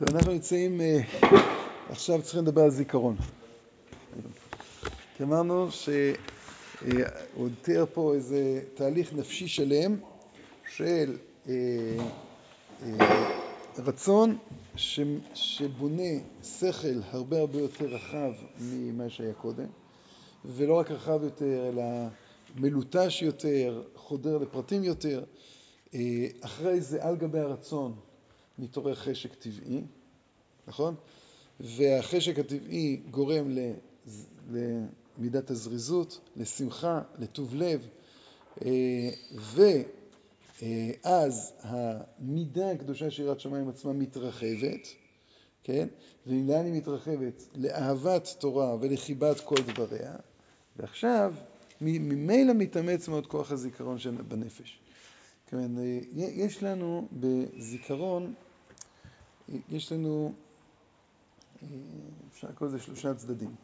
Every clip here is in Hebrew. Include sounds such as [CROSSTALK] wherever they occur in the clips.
טוב, אנחנו נמצאים, אה, עכשיו צריכים לדבר על זיכרון. אמרנו שהוא תיאר פה איזה תהליך נפשי שלם של אה, אה, רצון שבונה שכל הרבה הרבה יותר רחב ממה שהיה קודם, ולא רק רחב יותר, אלא מלוטש יותר, חודר לפרטים יותר. אחרי זה, על גבי הרצון, מתעורר חשק טבעי, נכון? והחשק הטבעי גורם למידת הזריזות, לשמחה, לטוב לב, אה, ואז המידה הקדושה של יראת שמיים עצמה מתרחבת, כן? ולאן היא מתרחבת? לאהבת תורה ולחיבת כל דבריה, ועכשיו ממילא מתאמץ מאוד כוח הזיכרון בנפש. כן, יש לנו בזיכרון יש לנו, אה, אפשר לקרוא לזה שלושה צדדים.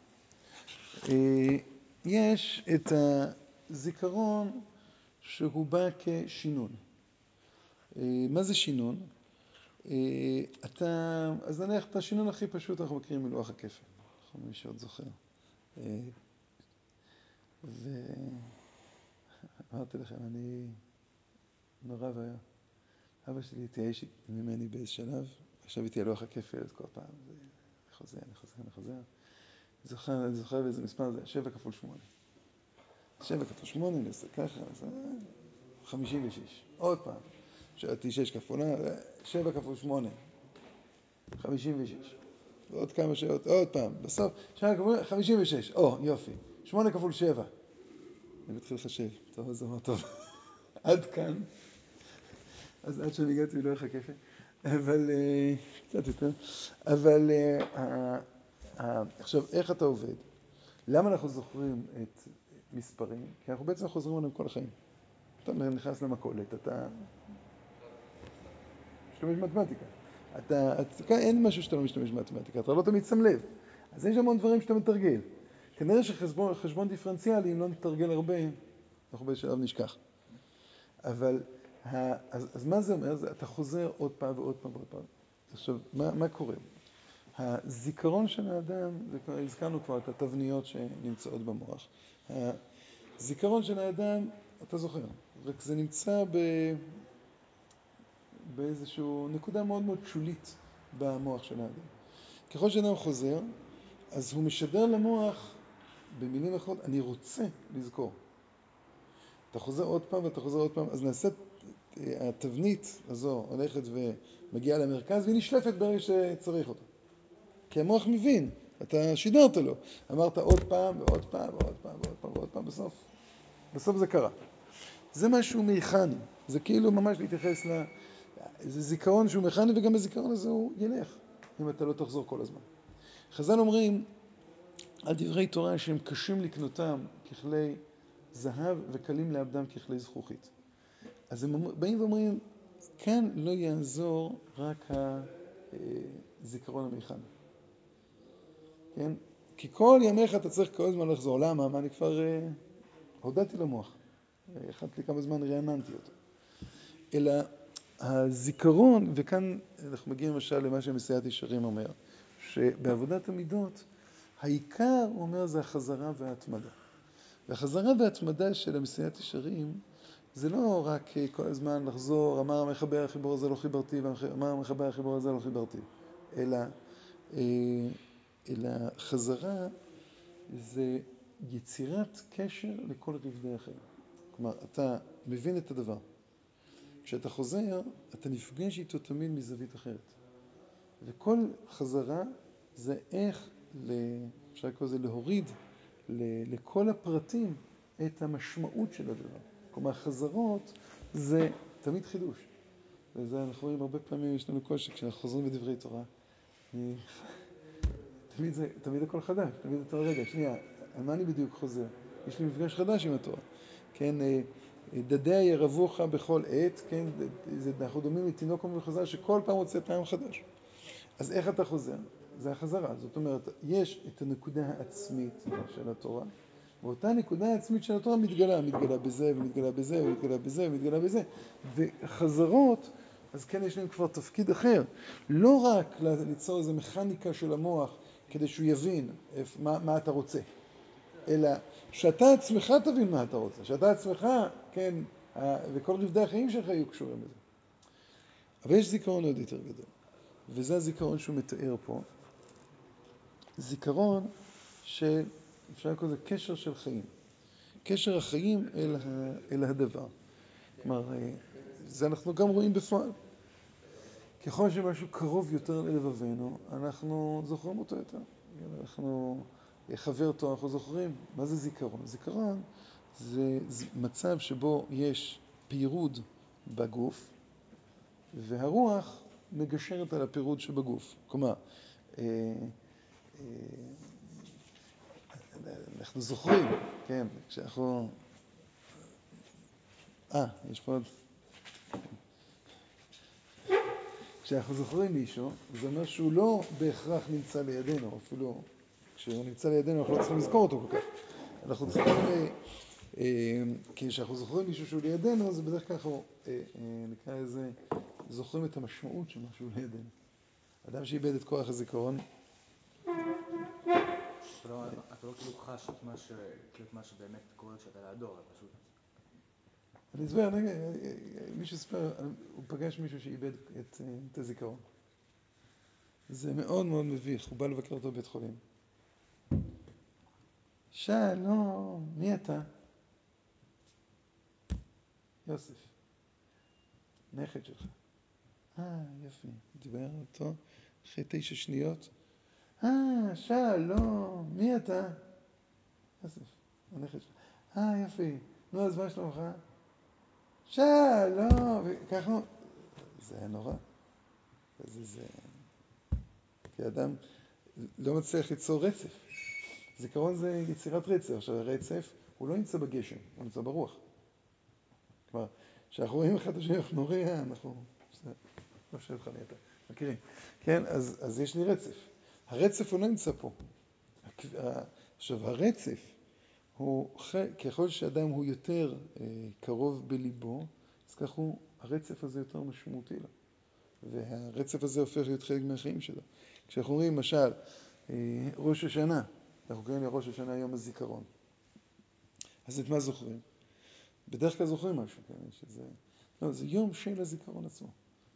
אה, יש את הזיכרון שהוא בא כשינון. אה, מה זה שינון? אתה, אז נניח את השינון הכי פשוט אנחנו מכירים מלוח הכפל, נכון, מי שעוד זוכר. ואמרתי לכם, אני נורא ואיום. אבא שלי התייאש ממני באיזה שלב, ישב איתי על לוח הכפל כל פעם, אני חוזר, אני חוזר, אני חוזר. זוכר, אני זוכר באיזה מספר זה, שבע כפול שמונה. שבע כפול שמונה, אני עושה ככה, אז חמישים ושש. עוד פעם. שאלתי שש כפול, שבע כפול שמונה. חמישים ושש. ועוד כמה שעות, עוד פעם. בסוף, שבע כפול חמישים ושש. או, יופי. שמונה כפול שבע. אני מתחיל לחשב. טוב, אז אמר טוב. [LAUGHS] עד כאן. אז עד שאני הגעתי ללוח הכפל. אבל, אה, קצת יותר, אבל אה, עכשיו, איך אתה עובד? למה אנחנו זוכרים את מספרים? כי אנחנו בעצם חוזרים עליהם כל החיים. אתה נכנס למכולת, אתה משתמש במתמטיקה. אתה, אתה, אין משהו שאתה לא משתמש במתמטיקה, אתה לא תמיד שם לב. אז יש המון דברים שאתה מתרגל. כנראה שחשבון דיפרנציאלי, אם לא נתרגל הרבה, אנחנו באיזשהו שלב נשכח. אבל אז, אז מה זה אומר? זה, אתה חוזר עוד פעם ועוד פעם ועוד פעם. עכשיו, מה, מה קורה? הזיכרון של האדם, הזכרנו כבר את התבניות שנמצאות במוח. הזיכרון של האדם, אתה זוכר, רק זה נמצא ב... באיזושהי נקודה מאוד מאוד שולית במוח של האדם. ככל שאדם חוזר, אז הוא משדר למוח, במילים אחרות, אני רוצה לזכור. אתה חוזר עוד פעם ואתה חוזר עוד פעם, אז נעשה התבנית הזו הולכת ומגיעה למרכז והיא נשלפת ברגע שצריך אותה. כי המוח מבין, אתה שידרת לו. אמרת עוד פעם ועוד פעם ועוד פעם ועוד פעם ועוד פעם, בסוף, בסוף זה קרה. זה משהו מכני, זה כאילו ממש להתייחס ל... זה זיכרון שהוא מכני וגם הזיכרון הזה הוא ילך, אם אתה לא תחזור כל הזמן. חז"ל אומרים על דברי תורה שהם קשים לקנותם ככלי זהב וקלים לאבדם ככלי זכוכית. אז הם באים ואומרים, כאן לא יעזור רק הזיכרון המכני. כן? כי כל ימיך אתה צריך כל הזמן לחזור. למה? מה אני כבר אה, הודעתי למוח. החלטתי כמה זמן רעננתי אותו. אלא הזיכרון, וכאן אנחנו מגיעים למשל למה שמסיעת ישרים אומר, שבעבודת המידות, העיקר, הוא אומר, זה החזרה וההתמדה. והחזרה וההתמדה של המסיעת ישרים זה לא רק כל הזמן לחזור, אמר המחבר החיבור הזה לא חיברתי, אמר המחבר החיבור הזה לא חיברתי, אלא, אה, אלא חזרה זה יצירת קשר לכל רבדי החיים. כלומר, אתה מבין את הדבר. כשאתה חוזר, אתה נפגש איתו תמיד מזווית אחרת. וכל חזרה זה איך, אפשר לקרוא לזה להוריד לכל הפרטים את המשמעות של הדבר. כלומר, חזרות זה תמיד חידוש. וזה אנחנו רואים הרבה פעמים, יש לנו קושי, כשאנחנו חוזרים בדברי תורה, תמיד, זה, תמיד הכל חדש, תמיד אתה רגע, שנייה, על מה אני בדיוק חוזר? יש לי מפגש חדש עם התורה. כן, אה, דדיה ירבוך בכל עת, כן, זה, אנחנו דומים לתינוק ומחזר שכל פעם רוצה טעם חדש. אז איך אתה חוזר? זה החזרה. זאת אומרת, יש את הנקודה העצמית של התורה, ואותה נקודה עצמית של התורה מתגלה, מתגלה בזה ומתגלה בזה ומתגלה בזה ומתגלה בזה. וחזרות אז כן יש להם כבר תפקיד אחר. לא רק ליצור איזו מכניקה של המוח כדי שהוא יבין מה, מה אתה רוצה, אלא שאתה עצמך תבין מה אתה רוצה, שאתה עצמך, כן, וכל רבדי החיים שלך יהיו קשורים לזה. אבל יש זיכרון עוד יותר גדול, וזה הזיכרון שהוא מתאר פה. זיכרון של, אפשר לקרוא לזה קשר של חיים. קשר החיים אל, ה, אל הדבר. כלומר, אה, זה אנחנו גם רואים בפועל. ככל שמשהו קרוב יותר ללבבינו, אנחנו זוכרים אותו יותר. אנחנו חבר טוב, אנחנו זוכרים. מה זה זיכרון? זיכרון זה מצב שבו יש פירוד בגוף, והרוח מגשרת על הפירוד שבגוף. כלומר, אה, אה, אנחנו זוכרים, כן, כשאנחנו... אה, יש פה עוד... כשאנחנו זוכרים מישהו, זה אומר שהוא לא בהכרח נמצא לידינו, אפילו כשהוא נמצא לידינו אנחנו לא צריכים לזכור אותו כל כך. אנחנו צריכים, אה, אה, כשאנחנו זוכרים מישהו שהוא לידינו, זה בדרך כלל אנחנו, אה, נקרא לזה, זוכרים את המשמעות של משהו לידינו. אדם שאיבד את כוח הזיכרון... אתה לא כאילו חש את מה שבאמת קורה כשאתה לידו, אבל פשוט... אני אסביר, מישהו סיפר, הוא פגש מישהו שאיבד את, את הזיכרון. זה מאוד מאוד מביך, הוא בא לבקר אותו בבית חולים. שלום, מי אתה? יוסף, נכד שלך. אה, יופי, דיבר אותו אחרי תשע שניות. אה, שלום, מי אתה? יוסף, הנכד שלך. אה, יופי, נו, אז מה שלומך? שלום, וככה, זה היה נורא. זה, זה, כי אדם לא מצליח ליצור רצף. זיכרון זה יצירת רצף. עכשיו, הרצף הוא לא נמצא בגשם, הוא נמצא ברוח. כלומר, כשאנחנו רואים אחד את השני, אנחנו נורא, אנחנו... לא שואל לך מי אתה, מכירים. כן, אז, אז יש לי רצף. הרצף הוא לא נמצא פה. עכשיו, הרצף הוא, ככל שאדם הוא יותר אה, קרוב בליבו, אז כך הוא, הרצף הזה יותר משמעותי לו. והרצף הזה הופך להיות חלק מהחיים שלו. כשאנחנו אומרים, למשל, אה, ראש השנה, אנחנו קוראים לראש השנה יום הזיכרון. אז את מה זוכרים? בדרך כלל זוכרים משהו, כן? שזה... לא, זה יום של הזיכרון עצמו.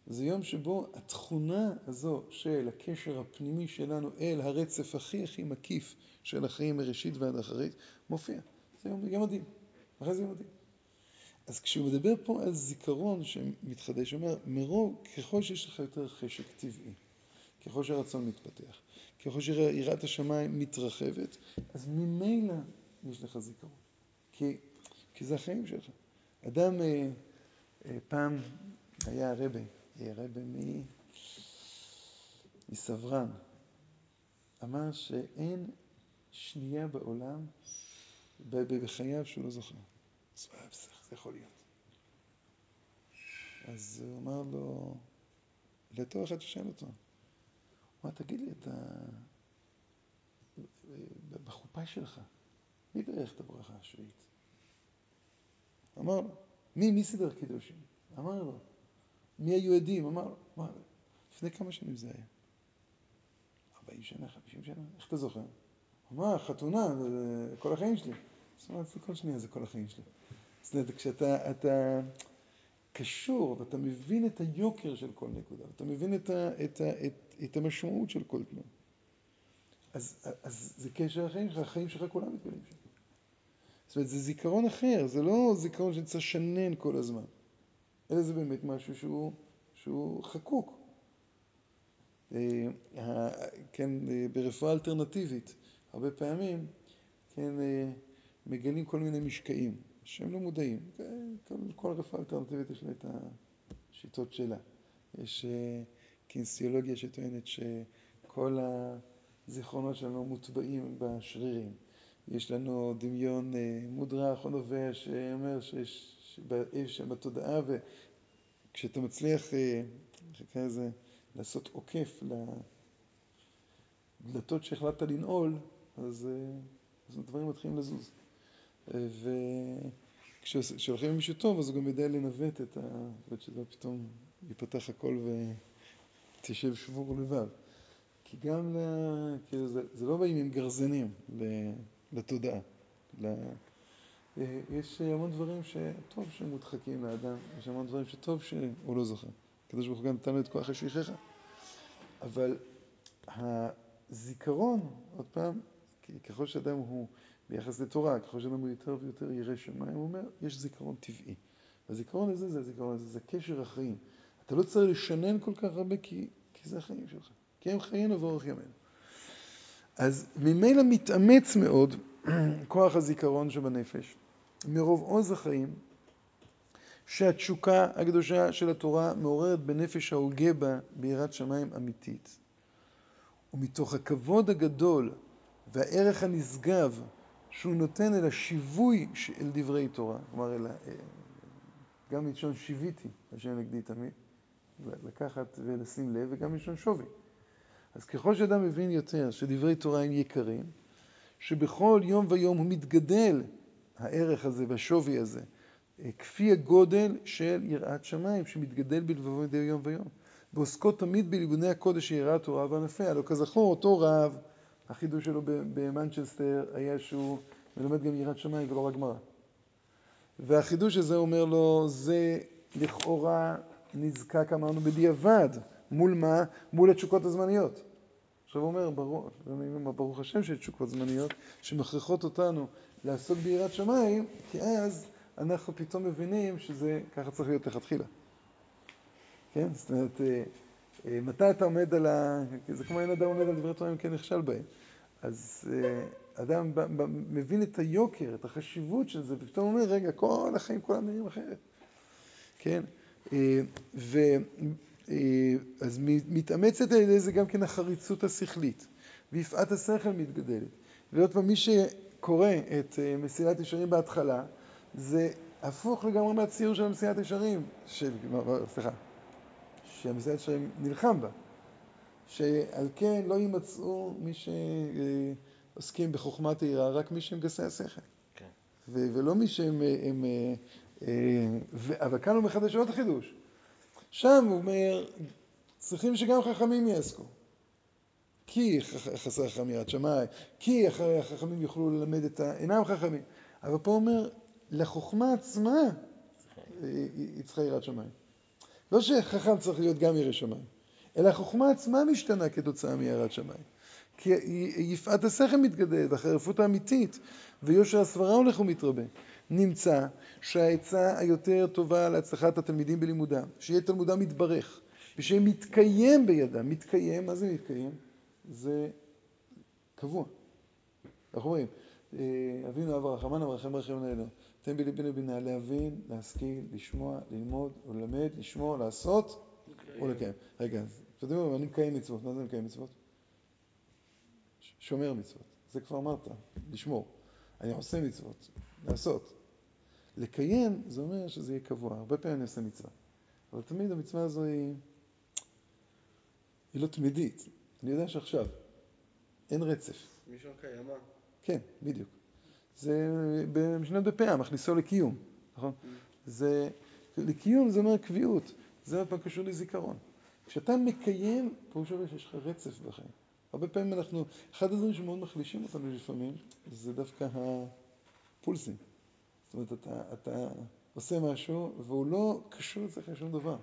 זה יום שבו התכונה הזו של הקשר הפנימי שלנו אל הרצף הכי הכי מקיף של החיים מראשית ועד אחרית, מופיע. זה יום, מדהים. אחרי זה יום מדהים. אז כשהוא מדבר פה על זיכרון שמתחדש, הוא אומר, מרוב, ככל שיש לך יותר חשק טבעי, ככל שהרצון מתפתח, ככל שיראת השמיים מתרחבת, אז ממילא יש לך זיכרון. כי, כי זה החיים שלך. אדם אה, אה, פעם היה רבה, היה רבה מ... מסברן, אמר שאין שנייה בעולם בחייו שהוא לא זוכר. אז איך זה יכול להיות? אז הוא אמר לו, לאותו אחד ששאל אותו, אמר, תגיד לי, אתה... בחופה שלך, מי ברך את הברכה השביעית? אמר לו, מי, מי סידר קידושים? אמר לו, מי היו עדים? אמר מה, לפני כמה שנים זה היה? 40 שנה, 50 שנה? איך אתה זוכר? אמר, חתונה, זה כל החיים שלי. זאת אומרת, זה כל שנייה, זה כל החיים שלי. זאת אומרת, כשאתה אתה קשור ואתה מבין את היוקר של כל נקודה, אתה מבין את, ה, את, ה, את, את המשמעות של כל תנועה. אז, אז זה קשר החיים שלך, החיים שלך כולם מתגלים שם. זאת אומרת, זה זיכרון אחר, זה לא זיכרון שנמצא שנן כל הזמן, אלא זה באמת משהו שהוא, שהוא חקוק. אה, כן, אה, ברפואה אלטרנטיבית, הרבה פעמים, כן, אה, מגלים כל מיני משקעים, שהם לא מודעים. כל, כל רפואה אלטרנטיבית יש לה את השיטות שלה. יש קינסיולוגיה שטוענת שכל הזיכרונות שלנו מוטבעים בשרירים. יש לנו דמיון מודרך או נובע שאומר שיש בתודעה, וכשאתה מצליח, נקרא לזה, לעשות עוקף לדלתות שהחלטת לנעול, אז, אז הדברים מתחילים לזוז. וכשהולכים עם מישהו טוב, אז הוא גם יודע לנווט את ה... שזה פתאום ייפתח הכל ותשב שבור לבב. כי גם, ל... כאילו זה, זה לא באים עם גרזנים לתודעה. יש המון דברים שטוב שהם מודחקים לאדם, יש המון דברים שטוב שהוא לא זוכר. הקדוש ברוך הוא גם נתן לו את כוח השליחיך. אבל הזיכרון, עוד פעם, ככל שאדם הוא ביחס לתורה, ככל שאדם הוא יותר ויותר ירא שמיים, הוא אומר, יש זיכרון טבעי. הזיכרון הזה זה הזיכרון הזה, זה קשר החיים. אתה לא צריך לשנן כל כך הרבה כי, כי זה החיים שלך. כי הם חיינו ואורך ימינו. אז ממילא מתאמץ מאוד [CLEARS THROAT] כוח הזיכרון שבנפש, מרוב עוז החיים, שהתשוקה הקדושה של התורה מעוררת בנפש ההוגה בה ביראת שמיים אמיתית. ומתוך הכבוד הגדול והערך הנשגב שהוא נותן אל השיווי אל דברי תורה, כלומר אל, גם מלשון שיוויתי, השם נגדי תמיד, לקחת ולשים לב, וגם מלשון שווי. אז ככל שאדם מבין יותר שדברי תורה הם יקרים, שבכל יום ויום הוא מתגדל, הערך הזה והשווי הזה, כפי הגודל של יראת שמיים, שמתגדל בלבבו מדי יום ויום. ועוסקות תמיד בליבוני הקודש של יראת תורה וענפיה. הלוא כזכור, אותו רב, החידוש שלו במנצ'סטר היה שהוא מלמד גם יראת שמיים ולא רק גמרא. והחידוש הזה אומר לו, זה לכאורה נזקק, אמרנו, בדיעבד. מול מה? מול התשוקות הזמניות. עכשיו הוא אומר, ברוך השם שיש תשוקות זמניות שמכריחות אותנו לעסוק ביראת שמיים, כי אז אנחנו פתאום מבינים שזה ככה צריך להיות לכתחילה. כן? זאת אומרת, אה, אה, מתי אתה עומד על ה... זה כמו אין אדם עומד על דברי תורה אם כן נכשל בהם. אז אה, אדם מבין את היוקר, את החשיבות של זה, ופתאום אומר, רגע, כל החיים כולם נראים אחרת. כן? ו... אז מתאמצת על ידי זה גם כן החריצות השכלית, ויפעת השכל מתגדלת. ועוד פעם, מי שקורא את מסילת ישרים בהתחלה, זה הפוך לגמרי מהציור של המסילת ישרים, של, סליחה, שהמסילת ישרים נלחם בה. שעל כן לא יימצאו מי שעוסקים בחוכמת העירה, רק מי שהם גסי השכל. כן. ולא מי שהם... הם. אבל כאן הוא מחדש עוד חידוש. שם הוא אומר, צריכים שגם חכמים יעסקו. כי חסר חכם יראת שמיים, כי החכמים יוכלו ללמד את ה... אינם חכמים. אבל פה אומר, לחוכמה עצמה היא צריכה יראת שמיים. לא שחכם צריך להיות גם ירא שמיים, אלא החוכמה עצמה משתנה כתוצאה מיראת שמיים. כי יפעת השכל מתגדלת, החרפות האמיתית, ויושר הסברה הולך ומתרבה. נמצא שהעצה היותר טובה להצלחת התלמידים בלימודם, שיהיה תלמודם מתברך, ושמתקיים בידם. מתקיים, מה זה מתקיים? זה קבוע. אנחנו אומרים, אבינו אב הרחמן המרחם רחם עלינו. תן בליבנו בינה להבין, להשכיל, לשמוע, ללמוד וללמד, לשמור, לעשות ולקיים. רגע, אז אתם יודעים מה, אני מקיים מצוות. מה זה מקיים מצוות? שומר מצוות. זה כבר אמרת, לשמור. אני עושה מצוות, לעשות. לקיים זה אומר שזה יהיה קבוע. הרבה פעמים אני עושה מצווה. אבל תמיד המצווה הזו היא, היא לא תמידית. אני יודע שעכשיו אין רצף. מישהו קיימה. כן, בדיוק. זה במשנה בפאה, מכניסו לקיום, נכון? Mm. זה, לקיום זה אומר קביעות, זה עוד פעם קשור לזיכרון. כשאתה מקיים, פירושו שיש לך רצף בחיים. הרבה פעמים אנחנו, אחד הדברים שמאוד מחלישים אותנו לפעמים, זה דווקא הפולסים. זאת אומרת, אתה, אתה עושה משהו והוא לא קשור אצלך לשום דבר.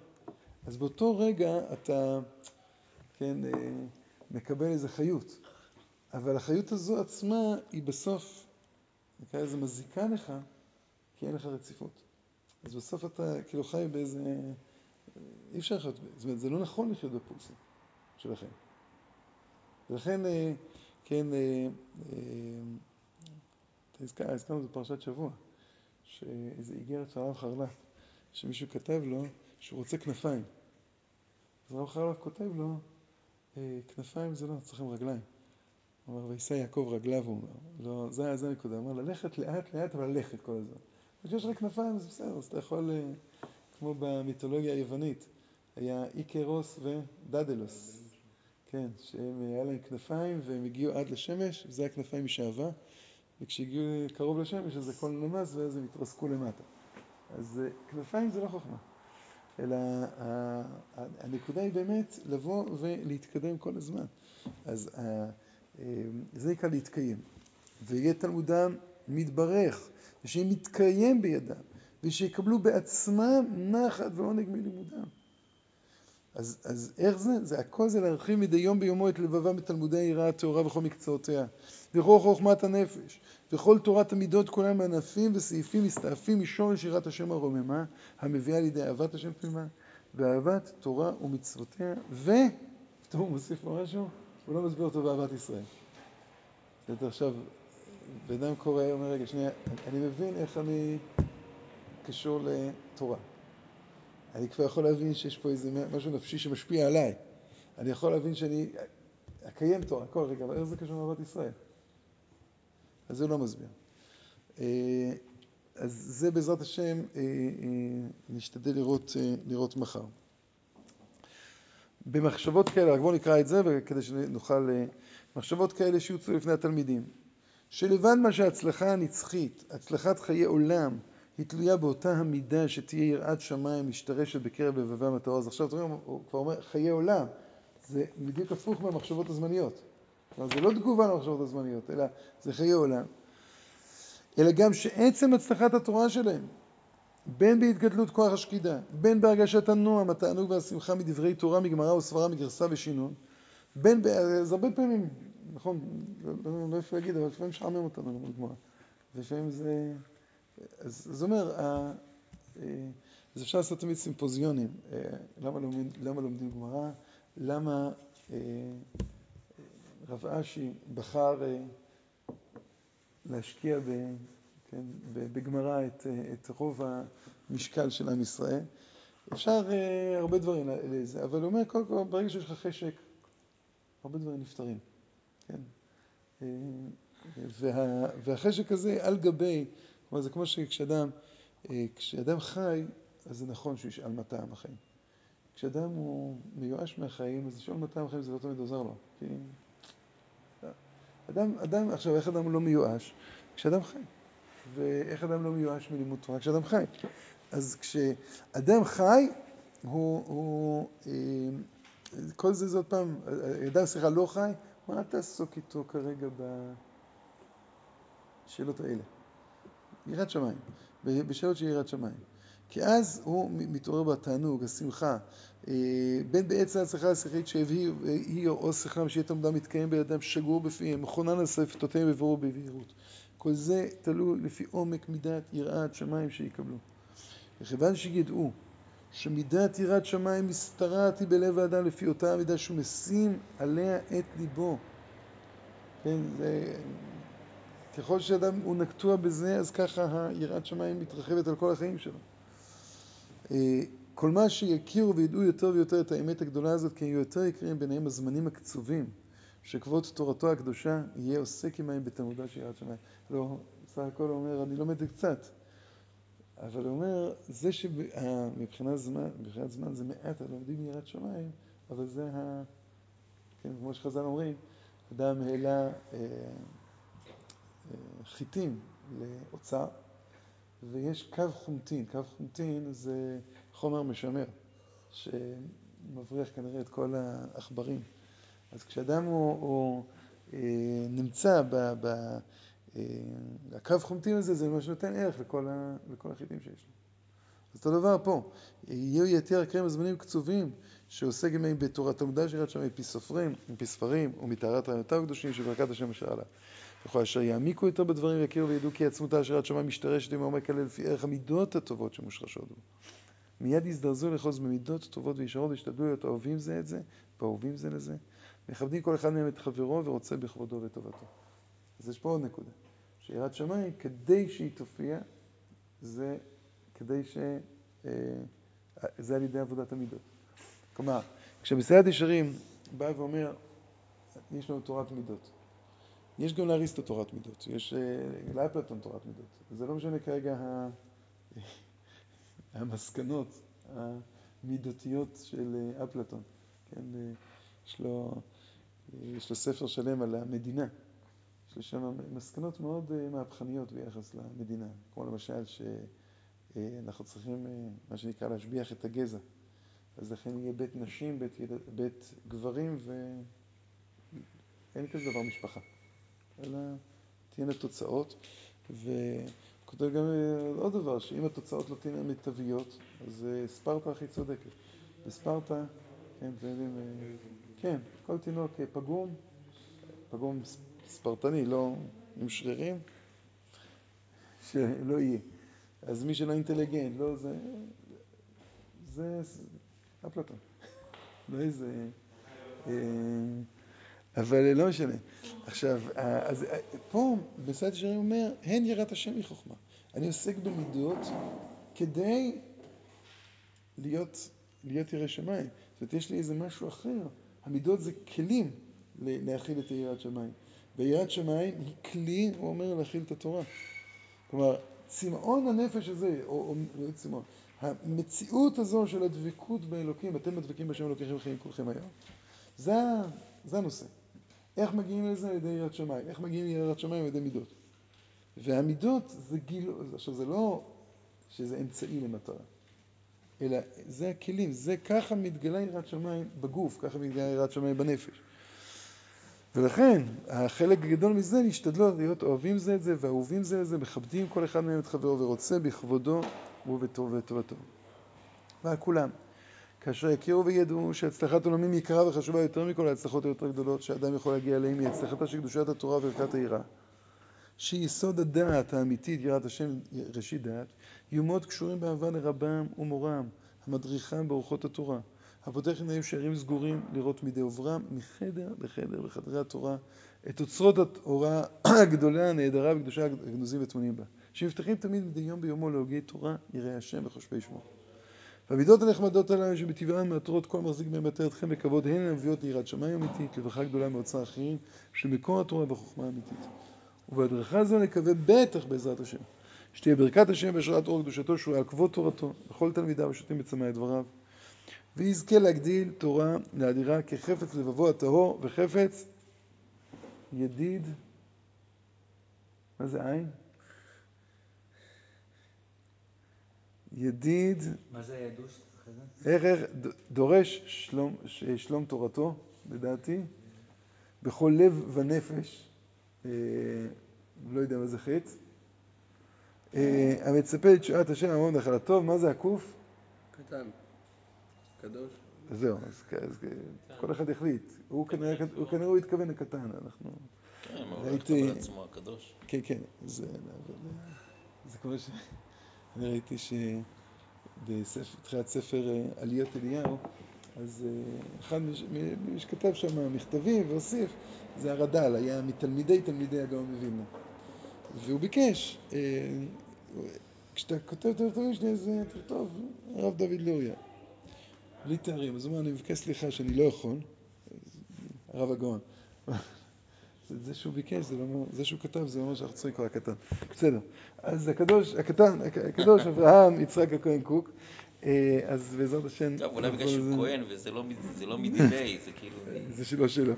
אז באותו רגע אתה, כן, אה, מקבל איזו חיות. אבל החיות הזו עצמה היא בסוף, נקרא לזה מזיקה לך, כי אין לך רציפות. אז בסוף אתה כאילו חי באיזה... אי אפשר לחיות, זאת אומרת, זה לא נכון לחיות בפולסים שלכם. ולכן, אה, כן, אה, אתה הזכרנו את פרשת שבוע. שאיזה איגרת של הרב חרל"פ, שמישהו כתב לו שהוא רוצה כנפיים. אז הרב חרל"פ כותב לו, אה, כנפיים זה לא, צריכים רגליים. הוא אומר, וישא יעקב רגליו, הוא אומר. לא, זה, זה הנקודה. הוא אומר, ללכת לאט לאט, אבל ללכת כל הזמן. כשיש לך כנפיים זה בסדר, אז אתה יכול, אה, כמו במיתולוגיה היוונית, היה איקרוס ודדלוס. כן, שהם, היה להם כנפיים והם הגיעו עד לשמש, וזה היה כנפיים משעווה. וכשהגיעו קרוב לשמש אז הכל נמס ואז הם התרסקו למטה. אז אה, כנפיים זה לא חוכמה. אלא הנקודה היא באמת לבוא ולהתקדם כל הזמן. אז זה נקרא להתקיים. ויהיה תלמודם מתברך, ושמתקיים בידם, ושיקבלו בעצמם נחת ועונג מלימודם. אז, אז איך זה? זה הכל זה להרחיב מדי יום ביומו את לבבם בתלמודי היראה הטהורה וכל מקצועותיה, וכל חוכמת הנפש, וכל תורת המידות כולם ענפים וסעיפים מסתעפים משורש יראת השם הרוממה, המביאה לידי אהבת השם פנימה, ואהבת תורה ומצוותיה, ו... טוב, הוא מוסיף פה משהו? הוא לא מסביר אותו באהבת ישראל. עכשיו, בן אדם קורא, אומר, רגע, שנייה, אני מבין איך אני קשור לתורה. אני כבר יכול להבין שיש פה איזה משהו נפשי שמשפיע עליי. אני יכול להבין שאני אקיים תורה, כל רגע, אבל איך זה קשור לאהבת ישראל? אז זה לא מסביר. אה, אז זה בעזרת השם אה, אה, נשתדל לראות, לראות מחר. במחשבות כאלה, רק בואו נקרא את זה כדי שנוכל... מחשבות כאלה שיוצאו לפני התלמידים. שלבד מה שההצלחה הנצחית, הצלחת חיי עולם, היא תלויה באותה המידה שתהיה יראת שמיים משתרשת בקרב לבבם הטהור. אז עכשיו אתם רואים, הוא כבר אומר חיי עולם, זה בדיוק הפוך מהמחשבות הזמניות. כלומר, זה לא תגובה למחשבות הזמניות, אלא זה חיי עולם. אלא גם שעצם הצלחת התורה שלהם, בין בהתגדלות כוח השקידה, בין בהרגשת הנועם, התענוג והשמחה מדברי תורה, מגמרא וסברה, מגרסה ושינון, בין, אז הרבה פעמים, נכון, לא, לא, לא איפה להגיד, אבל לפעמים משעמם אותנו ללמוד גמרא. ולפעמים זה... אז זה אומר, אה, אז אפשר לעשות תמיד סימפוזיונים. אה, למה לומדים, למה לומדים גמרא? למה אה, רב אשי בחר להשקיע ב, כן, בגמרא את, את רוב המשקל של עם ישראל? אפשר הרבה דברים לזה, אבל הוא אומר, קודם כל, ברגע שיש לך חשק, הרבה דברים נפתרים. כן? וה, והחשק הזה על גבי כלומר, זה כמו שכשאדם, אה, כשאדם חי, אז זה נכון שהוא ישאל מה טעם החיים. כשאדם הוא מיואש מהחיים, אז לשאול מה טעם החיים זה לא תמיד עוזר לו. כי... אדם, אדם, עכשיו, איך אדם לא מיואש? כשאדם חי. ואיך אדם לא מיואש מלימוד תורה? כשאדם חי. אז כשאדם חי, הוא, הוא אה, כל זה, זה עוד פעם, אדם, סליחה, לא חי, מה תעסוק איתו כרגע בשאלות האלה? יראת שמיים, בשאלות של יראת שמיים. כי אז הוא מתעורר בתענוג, השמחה, אה, בין בעץ ההצלחה השכלית שהבהיר, או שכלם שיהיה תלמודם מתקיים בידם, שגור בפיהם, מכונן על שפתותיהם בבירור ובבהירות. כל זה תלוי לפי עומק מידת יראת שמיים שיקבלו. וכיוון שידעו שמידת יראת שמיים משתרעת היא בלב האדם לפי אותה המידה שהוא משים עליה את ליבו. כן, זה ככל שאדם הוא נקטוע בזה, אז ככה היראת שמיים מתרחבת על כל החיים שלו. אה, כל מה שיכירו וידעו יותר ויותר את האמת הגדולה הזאת, כי יהיו יותר יקרים ביניהם הזמנים הקצובים, שכבוד תורתו הקדושה יהיה עוסק עמהם בתלמודה של יראת שמיים. לא, בסך הכל הוא אומר, אני לומד קצת. אבל הוא אומר, זה שמבחינת זמן, זמן זה מעט הלומדים יראת שמיים, אבל זה ה... כן, כמו שחז"ל אומרים, אדם העלה... אה, חיטים לאוצר, ויש קו חומטין. קו חומטין זה חומר משמר, שמבריח כנראה את כל העכברים. אז כשאדם הוא, הוא אה, נמצא ב... ב אה, הקו חומטין הזה, זה מה שנותן ערך לכל, ה, לכל החיטים שיש לו. אז אותו דבר פה, יהיו יתר הקרם הזמנים קצובים, שעוסק עמהם בתורת תלמודה שירת שם מפי סופרים, מפי ספרים, ומטהרת רעיונותיו הקדושים שברכת השם אשר עליו. וכל אשר יעמיקו יותר בדברים ויכירו וידעו כי עצמותה אשר עד שמיים משתרשת עם העומק הלב לפי ערך המידות הטובות שמושרשות בו. מיד יזדרזו לאחוז במידות טובות וישרות וישתדלו להיות אוהבים זה את זה ואהובים זה לזה, מכבדים כל אחד מהם את חברו ורוצה בכבודו וטובתו. אז יש פה עוד נקודה, שיראת שמיים, כדי שהיא תופיע, זה כדי ש... אה, זה על ידי עבודת המידות. כלומר, כשמסייעת ישרים בא ואומר, יש לנו תורת מידות. יש גם לאריסטו תורת מידות, יש אה, לאפלטון תורת מידות. זה לא משנה כרגע [LAUGHS] המסקנות המידותיות של אה, אפלטון. כן, אה, יש לו, יש לו ספר שלם על המדינה. יש לו שם מסקנות מאוד מהפכניות ביחס למדינה. כמו למשל שאנחנו צריכים, מה שנקרא, להשביח את הגזע. אז לכן יהיה בית נשים, בית, ילד, בית גברים, ואין כזה דבר משפחה, אלא תהיינה תוצאות. וכותב גם עוד דבר, שאם התוצאות לא תהיינה מיטביות, אז ספרטה הכי צודקת. בספרטה, כן, אתם יודעים, כן, כל תינוק פגום, פגום ספרטני, לא עם שרירים, שלא יהיה. אז מי שלא אינטליגנט, לא זה, זה אפלטון. לא איזה... אה, אבל לא משנה. עכשיו, אז פה בסייד ישרים אומר, הן יראת השם היא חוכמה. אני עוסק במידות כדי להיות, להיות ירא שמיים. זאת אומרת, יש לי איזה משהו אחר. המידות זה כלים להכיל את יראת שמיים. ויראת שמיים היא כלי, הוא אומר, להכיל את התורה. כלומר, צמאון הנפש הזה, או, או לא צמאון, המציאות הזו של הדבקות באלוקים, אתם מדבקים בשם אלוקיכם וחיים כולכם היום, זה, זה הנושא. איך מגיעים לזה על ידי יראת שמיים? איך מגיעים ליראת שמיים על ידי מידות? והמידות זה גיל... עכשיו זה לא שזה אמצעי למטרה, אלא זה הכלים, זה ככה מתגלה יראת שמיים בגוף, ככה מתגלה יראת שמיים בנפש. ולכן, החלק הגדול מזה, להשתדלו להיות אוהבים זה את זה ואהובים זה את זה, מכבדים כל אחד מהם את חברו ורוצה בכבודו ובטוב וטובתו. ועל כולם. כאשר יכירו וידעו שהצלחת עולמים יקרה וחשובה יותר מכל ההצלחות היותר גדולות שאדם יכול להגיע אליהם, היא הצלחתה של קדושת התורה וערכת היראה. שיסוד הדעת האמיתית, יראת השם, ראשית דעת, יהיו מאוד קשורים באהבה לרבם ומורם, המדריכם באורחות התורה. הפותח עיניים שערים סגורים לראות מדי עוברם מחדר לחדר בחדרי התורה את אוצרות התורה הגדולה, הנהדרה וקדושה הגנוזים וטמונים בה, שמבטחים תמיד מדי יום ביומו להוגי תורה, יראי השם וחושבי שמו. והמידות הנחמדות הללו שבטבען מעטרות כל מחזיק בהם בעטרתכם בכבוד הן הנביאות ליראת שמיים אמיתית, לברכה גדולה מאוצר אחרים, של מקור התורה והחוכמה אמיתית. ובהדרכה זו נקווה בטח בעזרת השם, שתהיה ברכת השם בהשראת אור קדושתו, שהוא כבוד תורתו, וכל תלמידיו השותים בצמאי דבריו. ויזכה להגדיל תורה לאדירה כחפץ לבבו הטהור וחפץ ידיד, מה זה עין? ידיד, מה זה ידוש? איך, איך, דורש שלום, שלום תורתו, לדעתי, בכל לב ונפש, אה, לא יודע מה זה חטא, אה, המצפה את שעת השם המון נחלתו, מה זה הקוף? קטן. קדוש? זהו, אז, אז כל אחד יחליט. הוא כנראה, הוא כנראה הוא התכוון לקטן, אנחנו... כן, הוא ראיתי... לקבל עצמו הקדוש. כן, כן, זה, זה כמו ש... אני ראיתי שבתחילת ספר אה, עליות אליהו, אז אה, אחד מי שכתב שם מכתבים והוסיף, זה הרד"ל, היה מתלמידי תלמידי הגאון מווילנה. והוא ביקש, אה, כשאתה כותב את המכתבים שלי, אז תכתוב הרב דוד לוריה. בלי תארים. אז הוא אומר, אני מבקש סליחה שאני לא יכול, הרב הגאון. זה שהוא ביקש, זה, לא, זה שהוא כתב, זה אומר שאנחנו צריכים לקרוא הקטן. בסדר. אז הקדוש, הקטן, הקדוש אברהם, יצחק הכהן קוק, אה, אז בעזרת השם... טוב, אולי בגלל שהוא כהן וזה לא מדיני, זה כאילו... [LAUGHS] זה שלו שלו.